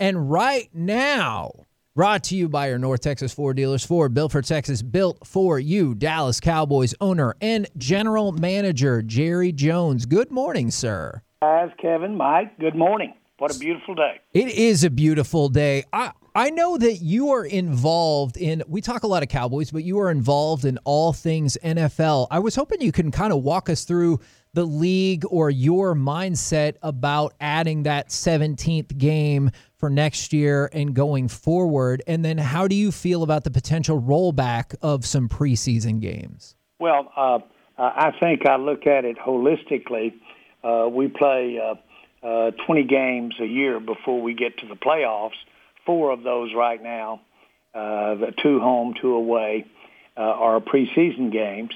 And right now, brought to you by your North Texas Ford dealers, Ford, built for Texas, built for you. Dallas Cowboys owner and general manager Jerry Jones. Good morning, sir. Guys, Kevin, Mike, good morning. What a beautiful day. It is a beautiful day. I, I know that you are involved in, we talk a lot of Cowboys, but you are involved in all things NFL. I was hoping you can kind of walk us through the league or your mindset about adding that 17th game for next year and going forward. And then how do you feel about the potential rollback of some preseason games? Well, uh, I think I look at it holistically. Uh, we play uh, uh, 20 games a year before we get to the playoffs. Four of those right now, uh, two home, two away, uh, are preseason games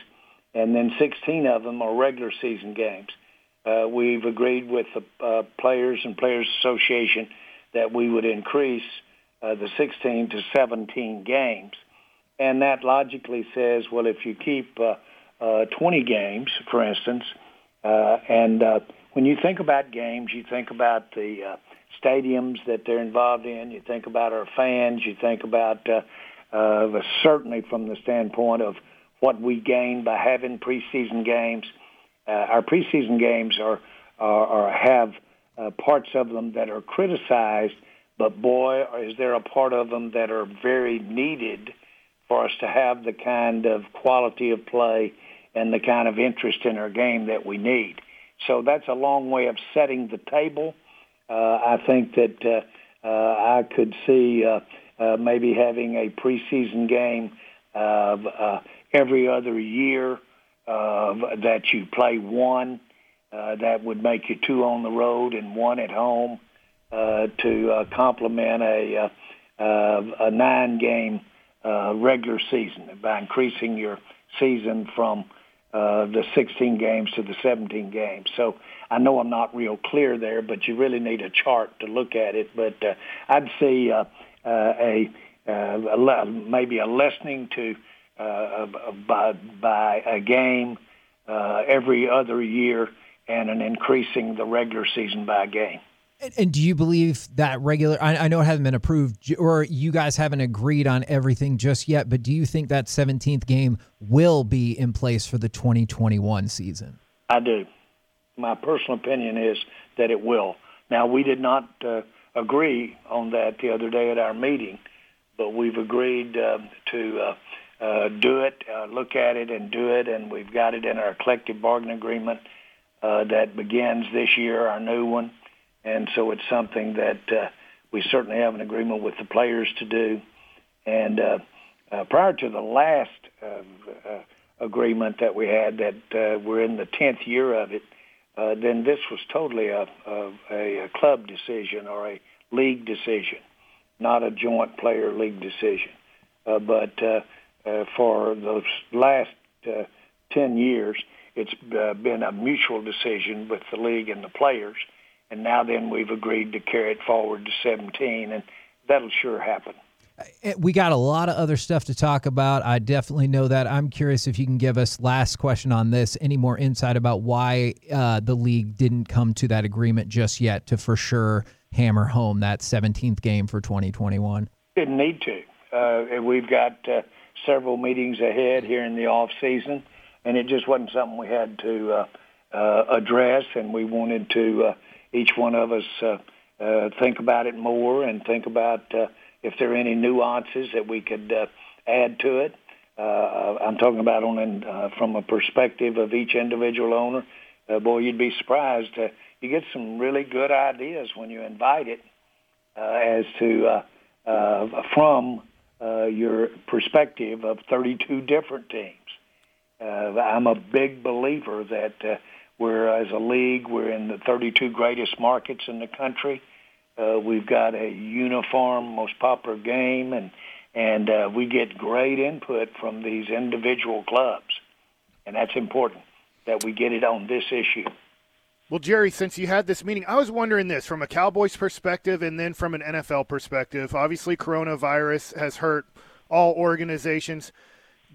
and then 16 of them are regular season games. Uh, we've agreed with the uh, Players and Players Association that we would increase uh, the 16 to 17 games. And that logically says, well, if you keep uh, uh, 20 games, for instance, uh, and uh, when you think about games, you think about the uh, stadiums that they're involved in, you think about our fans, you think about uh, uh, certainly from the standpoint of what we gain by having preseason games. Uh, our preseason games are, are, are have uh, parts of them that are criticized, but boy, is there a part of them that are very needed for us to have the kind of quality of play and the kind of interest in our game that we need. So that's a long way of setting the table. Uh, I think that uh, uh, I could see maybe having a preseason game every other year that you play one. That would make you two on the road and one at home to complement a, a nine-game uh, regular season by increasing your season from uh, the 16 games to the 17 games. So I know I'm not real clear there, but you really need a chart to look at it. But uh, I'd see uh, uh, a, uh, a maybe a lessening to uh, by, by a game uh, every other year and an increasing the regular season by a game. And, and do you believe that regular? I, I, know it hasn't been approved, or you guys haven't agreed on everything just yet. But do you think that 17th game will be in place for the 2021 season? I do. My personal opinion is that it will. Now we did not uh, agree on that the other day at our meeting, but we've agreed uh, to uh, uh, do it, uh, look at it, and do it. And we've got it in our collective bargaining agreement uh, that begins this year, our new one. And so it's something that uh, we certainly have an agreement with the players to do. And uh, uh, prior to the last uh, uh, agreement that we had, that uh, we're in the tenth year of it, uh, then this was totally a, a, a club decision or a league decision, not a joint player league decision. Uh, but uh, uh, for those last uh, 10 years, it's uh, been a mutual decision with the league and the players. And now then we've agreed to carry it forward to 17, and that'll sure happen. Uh, we got a lot of other stuff to talk about. I definitely know that. I'm curious if you can give us last question on this. Any more insight about why uh, the league didn't come to that agreement just yet to for sure hammer home that 17th game for 2021? Didn't need to. Uh, we've got uh, several meetings ahead here in the off season, and it just wasn't something we had to uh, uh, address, and we wanted to uh, each one of us uh, uh, think about it more and think about uh, if there are any nuances that we could uh, add to it. Uh, I'm talking about on uh, from a perspective of each individual owner. Uh, boy, you'd be surprised. Uh, you get some really good ideas when you invite it uh, as to uh, uh, from uh, your perspective of 32 different teams. Uh, I'm a big believer that uh, we're, as a league, we're in the 32 greatest markets in the country. Uh, we've got a uniform, most popular game, and and uh, we get great input from these individual clubs, and that's important that we get it on this issue. Well, Jerry, since you had this meeting, I was wondering this from a Cowboys perspective and then from an NFL perspective. Obviously, coronavirus has hurt all organizations.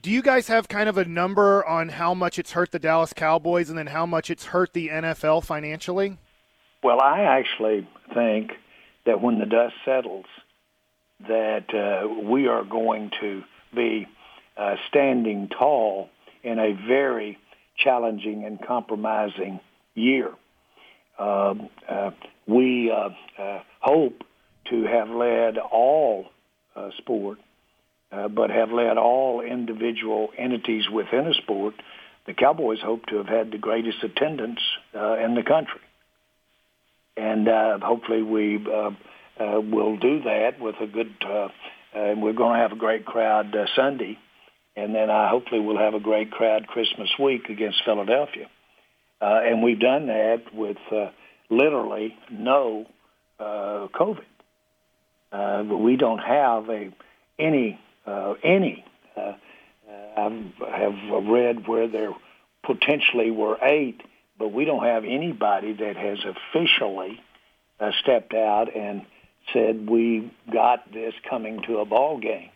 Do you guys have kind of a number on how much it's hurt the Dallas Cowboys and then how much it's hurt the NFL financially? Well, I actually think that when the dust settles, that uh, we are going to be uh, standing tall in a very challenging and compromising year. Um, uh, we uh, uh, hope to have led all uh, but have led all individual entities within a sport. The Cowboys hope to have had the greatest attendance in the country. And hopefully we will do that with a good, and we're going to have a great crowd Sunday and then I hopefully we'll have a great crowd Christmas week against Philadelphia. Uh, and we've done that with uh, literally no uh, COVID. Uh, we don't have a any uh, any. Uh, I have read where there potentially were eight, but we don't have anybody that has officially uh, stepped out and said we got this coming to a ball game.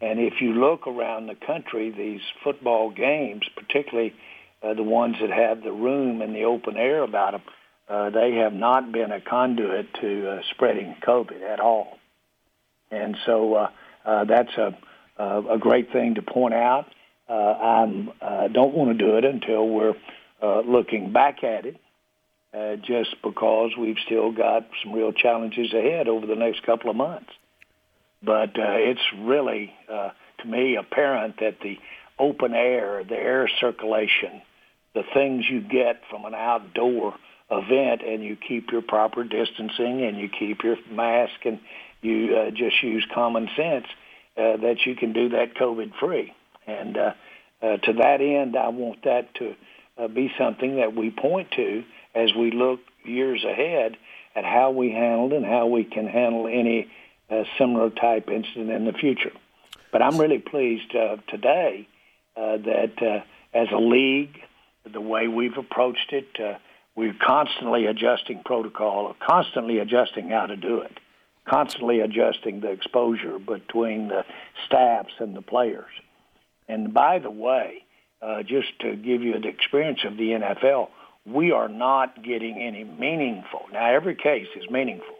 And if you look around the country, these football games, particularly uh, the ones that have the room and the open air about them, uh, they have not been a conduit to uh, spreading COVID at all. And so uh, uh, that's a, a great thing to point out. Uh, I uh, don't want to do it until we're uh, looking back at it, uh, just because we've still got some real challenges ahead over the next couple of months. But uh, it's really, uh, to me, apparent that the open air, the air circulation, the things you get from an outdoor event, and you keep your proper distancing, and you keep your mask, and you uh, just use common sense, uh, that you can do that COVID free. And uh, uh, to that end, I want that to uh, be something that we point to as we look years ahead at how we handled and how we can handle any a similar type incident in the future. But I'm really pleased uh, today uh, that uh, as a league, the way we've approached it, uh, we're constantly adjusting protocol, constantly adjusting how to do it, constantly adjusting the exposure between the staffs and the players. And by the way, uh, just to give you the experience of the NFL, we are not getting any meaningful. Now, every case is meaningful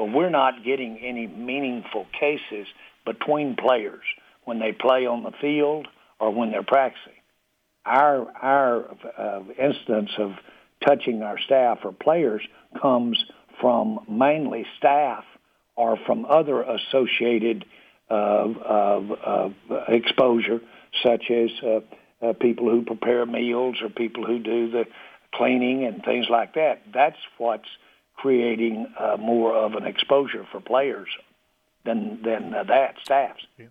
but we're not getting any meaningful cases between players when they play on the field or when they're practicing. Our our uh, instance of touching our staff or players comes from mainly staff or from other associated uh, uh, exposure, such as uh, people who prepare meals or people who do the cleaning and things like that. That's what's creating more of an exposure for players than than that staffs. Yeah.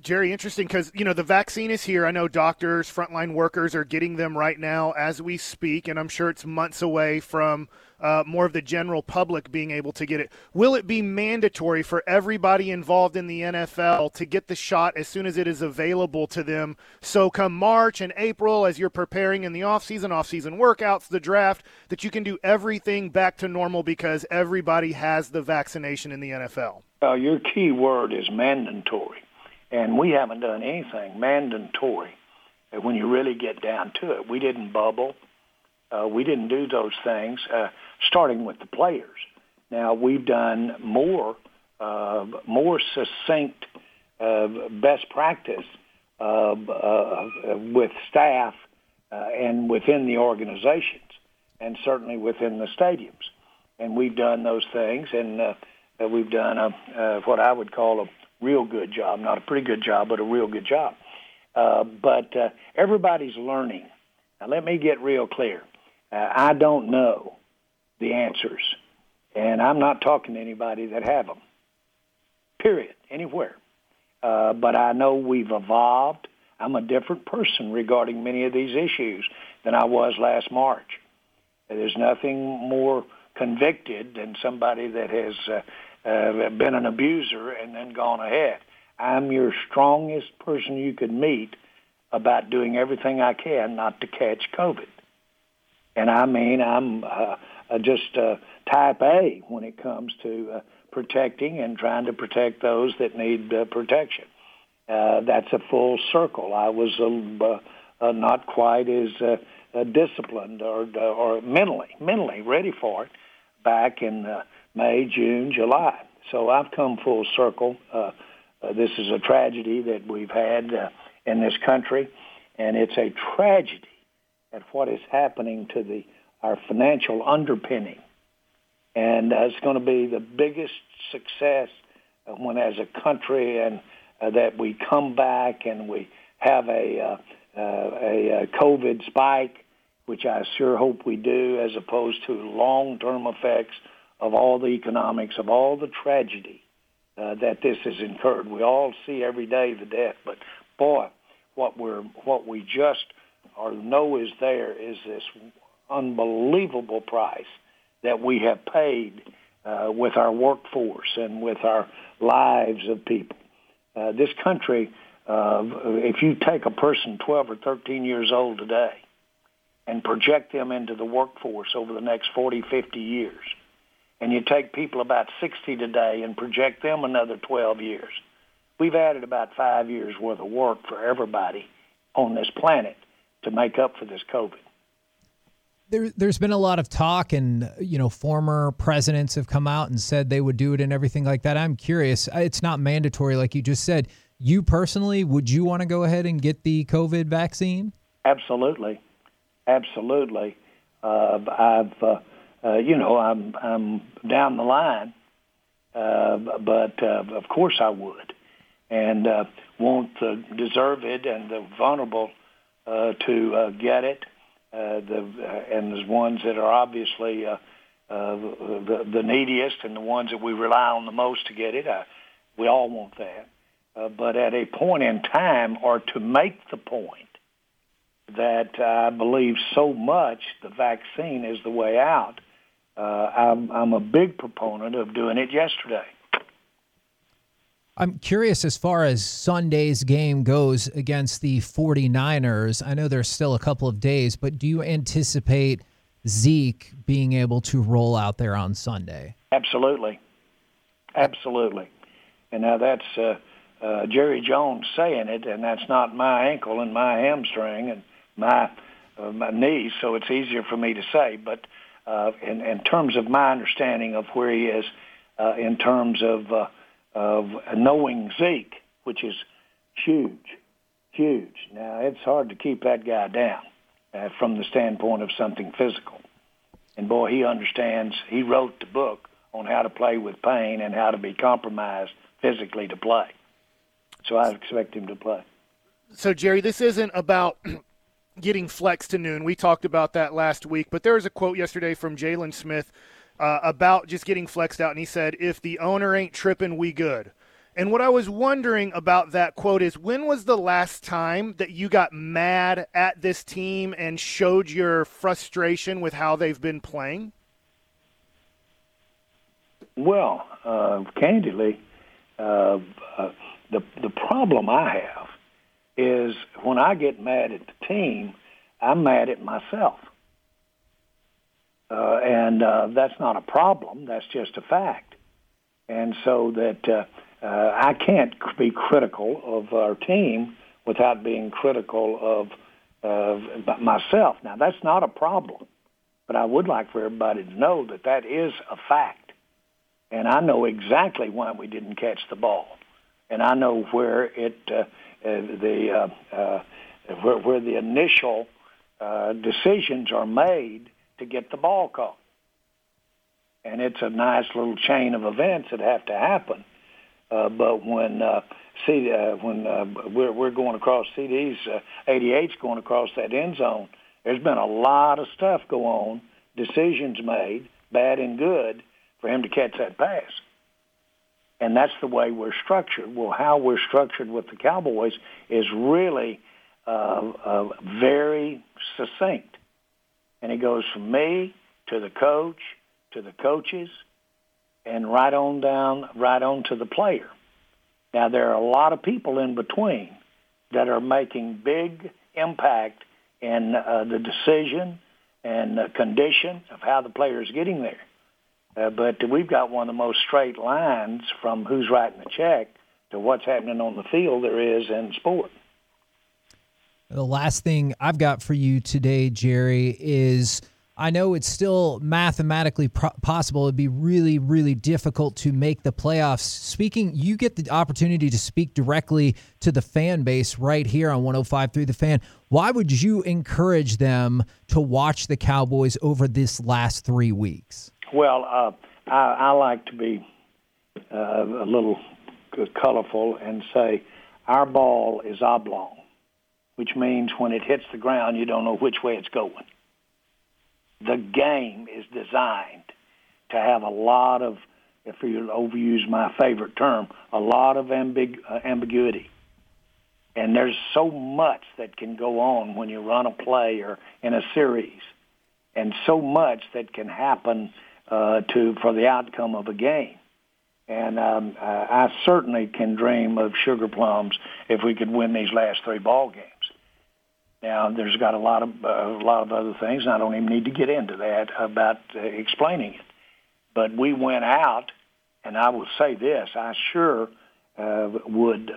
Jerry, interesting because you know the vaccine is here. I know doctors, frontline workers are getting them right now as we speak, and I'm sure it's months away from uh, more of the general public being able to get it. Will it be mandatory for everybody involved in the NFL to get the shot as soon as it is available to them? So come March and April, as you're preparing in the offseason, offseason workouts, the draft, that you can do everything back to normal because everybody has the vaccination in the NFL. Uh, your key word is mandatory, and we haven't done anything mandatory. When you really get down to it, we didn't bubble. Uh, we didn't do those things. Uh, starting with the players. Now we've done more, uh, more succinct uh, best practice uh, with staff uh, and within the organizations, and certainly within the stadiums. And we've done those things, and we've done a, what I would call a real good job, not a pretty good job, but a real good job. Uh, but uh, everybody's learning. Now, let me get real clear. Uh, I don't know the answers. And I'm not talking to anybody that have them, period, anywhere. Uh, but I know we've evolved. I'm a different person regarding many of these issues than I was last March. There's nothing more convicted than somebody that has uh, uh, been an abuser and then gone ahead. I'm your strongest person you could meet about doing everything I can not to catch COVID. And I mean, I'm uh, uh, just uh, type A when it comes to uh, protecting and trying to protect those that need uh, protection. Uh, that's a full circle. I was uh, uh, not quite as uh, uh, disciplined or uh, or mentally mentally ready for it back in uh, May, June, July. So I've come full circle. Uh, uh, this is a tragedy that we've had uh, in this country, and it's a tragedy at what is happening to the our financial underpinning. And uh, it's going to be the biggest success uh, when, as a country, and uh, that we come back and we have a uh, a, a COVID spike, which I sure hope we do, as opposed to long-term effects of all the economics, of all the tragedy uh, that this has incurred. We all see every day the death, but boy, what we're what we just or know is there is this unbelievable price that we have paid uh, with our workforce and with our lives of people. Uh, this country, uh, if you take a person 12 or 13 years old today and project them into the workforce over the next 40, 50 years, and you take people about 60 today and project them another 12 years, we've added about five years worth of work for everybody on this planet to make up for this COVID. There, there's been a lot of talk, and you know, former presidents have come out and said they would do it and everything like that. I'm curious. It's not mandatory, like you just said. You personally, would you want to go ahead and get the COVID vaccine? Absolutely, absolutely. Uh, I've uh, uh, you know, I'm I'm down the line, uh, but uh, of course I would, and uh, want the deserved and the vulnerable uh, to uh, get it. Uh, the uh, and the ones that are obviously uh, uh, the, the neediest and the ones that we rely on the most to get it. Uh, we all want that. Uh, but at a point in time, or to make the point that I believe so much the vaccine is the way out, uh, I'm, I'm a big proponent of doing it yesterday. I'm curious as far as Sunday's game goes against the 49ers. I know there's still a couple of days, but do you anticipate Zeke being able to roll out there on Sunday? Absolutely. Absolutely. And now that's uh, uh, Jerry Jones saying it, and that's not my ankle and my hamstring and my, uh, my knee, so it's easier for me to say. But uh, in, in terms of my understanding of where he is, uh, in terms of uh, of knowing Zeke, which is huge, huge. Now it's hard to keep that guy down uh, from the standpoint of something physical. And boy, he understands. He wrote the book on how to play with pain and how to be compromised physically to play. So I expect him to play. So Jerry, this isn't about getting flexed to noon. We talked about that last week, but there was a quote yesterday from Jaylon Smith uh, about just getting flexed out, and he said, "If the owner ain't tripping, we good." And what I was wondering about that quote is when was the last time that you got mad at this team and showed your frustration with how they've been playing? Well, uh, candidly, uh, uh, the the problem I have is when I get mad at team, I'm mad at myself. Uh, and uh, that's not a problem. That's just a fact. And so that uh, uh, I can't be critical of our team without being critical of uh, myself. Now, that's not a problem. But I would like for everybody to know that that is a fact. And I know exactly why we didn't catch the ball. And I know where it, uh, uh, the, uh, uh, where, where the initial uh, decisions are made to get the ball caught. And it's a nice little chain of events that have to happen. Uh, but when uh, see uh, when uh, we're we're going across CeeDee's, uh, 88's going across that end zone. There's been a lot of stuff go on, decisions made, bad and good, for him to catch that pass. And that's the way we're structured. Well, how we're structured with the Cowboys is really uh, uh, very succinct. And it goes from me to the coach, to the coaches, and right on down, right on to the player. Now, there are a lot of people in between that are making big impact in uh, the decision and the condition of how the player is getting there. Uh, but we've got one of the most straight lines from who's writing the check to what's happening on the field there is in sport. The last thing I've got for you today, Jerry, is I know it's still mathematically pro- possible. It'd be really, really difficult to make the playoffs. Speaking, you get the opportunity to speak directly to the fan base right here on 105 through the fan. Why would you encourage them to watch the Cowboys over this last three weeks? Well, uh, I, I like to be uh, a little colorful and say our ball is oblong, which means when it hits the ground, you don't know which way it's going. The game is designed to have a lot of, if you overuse my favorite term, a lot of ambig- uh, ambiguity. And there's so much that can go on when you run a play or in a series, and so much that can happen uh, to for the outcome of a game. And um, uh, I certainly can dream of sugar plums if we could win these last three ball games. Now, there's got a lot of uh, a lot of other things. And I don't even need to get into that about uh, explaining it. But we went out, and I will say this: I sure uh, would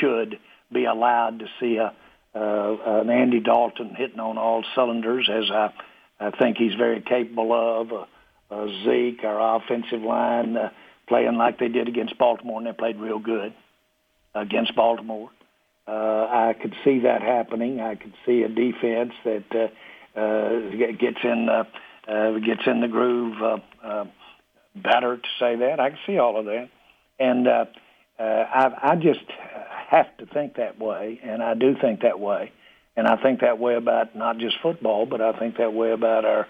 should be allowed to see a uh, an Andy Dalton hitting on all cylinders, as I, I think he's very capable of. Uh, uh, Zeke, our offensive line. Uh, playing like they did against Baltimore, and they played real good against Baltimore. Uh, I could see that happening. I could see a defense that uh, uh, gets in uh, uh, gets in the groove uh, uh, better to say that. I can see all of that, and uh, uh, I, I just have to think that way, and I do think that way, and I think that way about not just football, but I think that way about our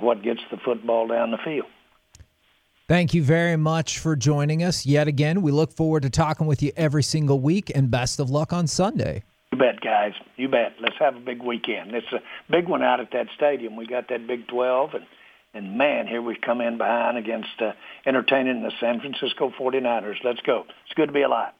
what gets the football down the field. Thank you very much for joining us yet again. We look forward to talking with you every single week, and best of luck on Sunday. You bet, guys. You bet. Let's have a big weekend. It's a big one out at that stadium. We got that Big 12, and and man, here we come in behind against uh, entertaining the San Francisco 49ers. Let's go. It's good to be alive.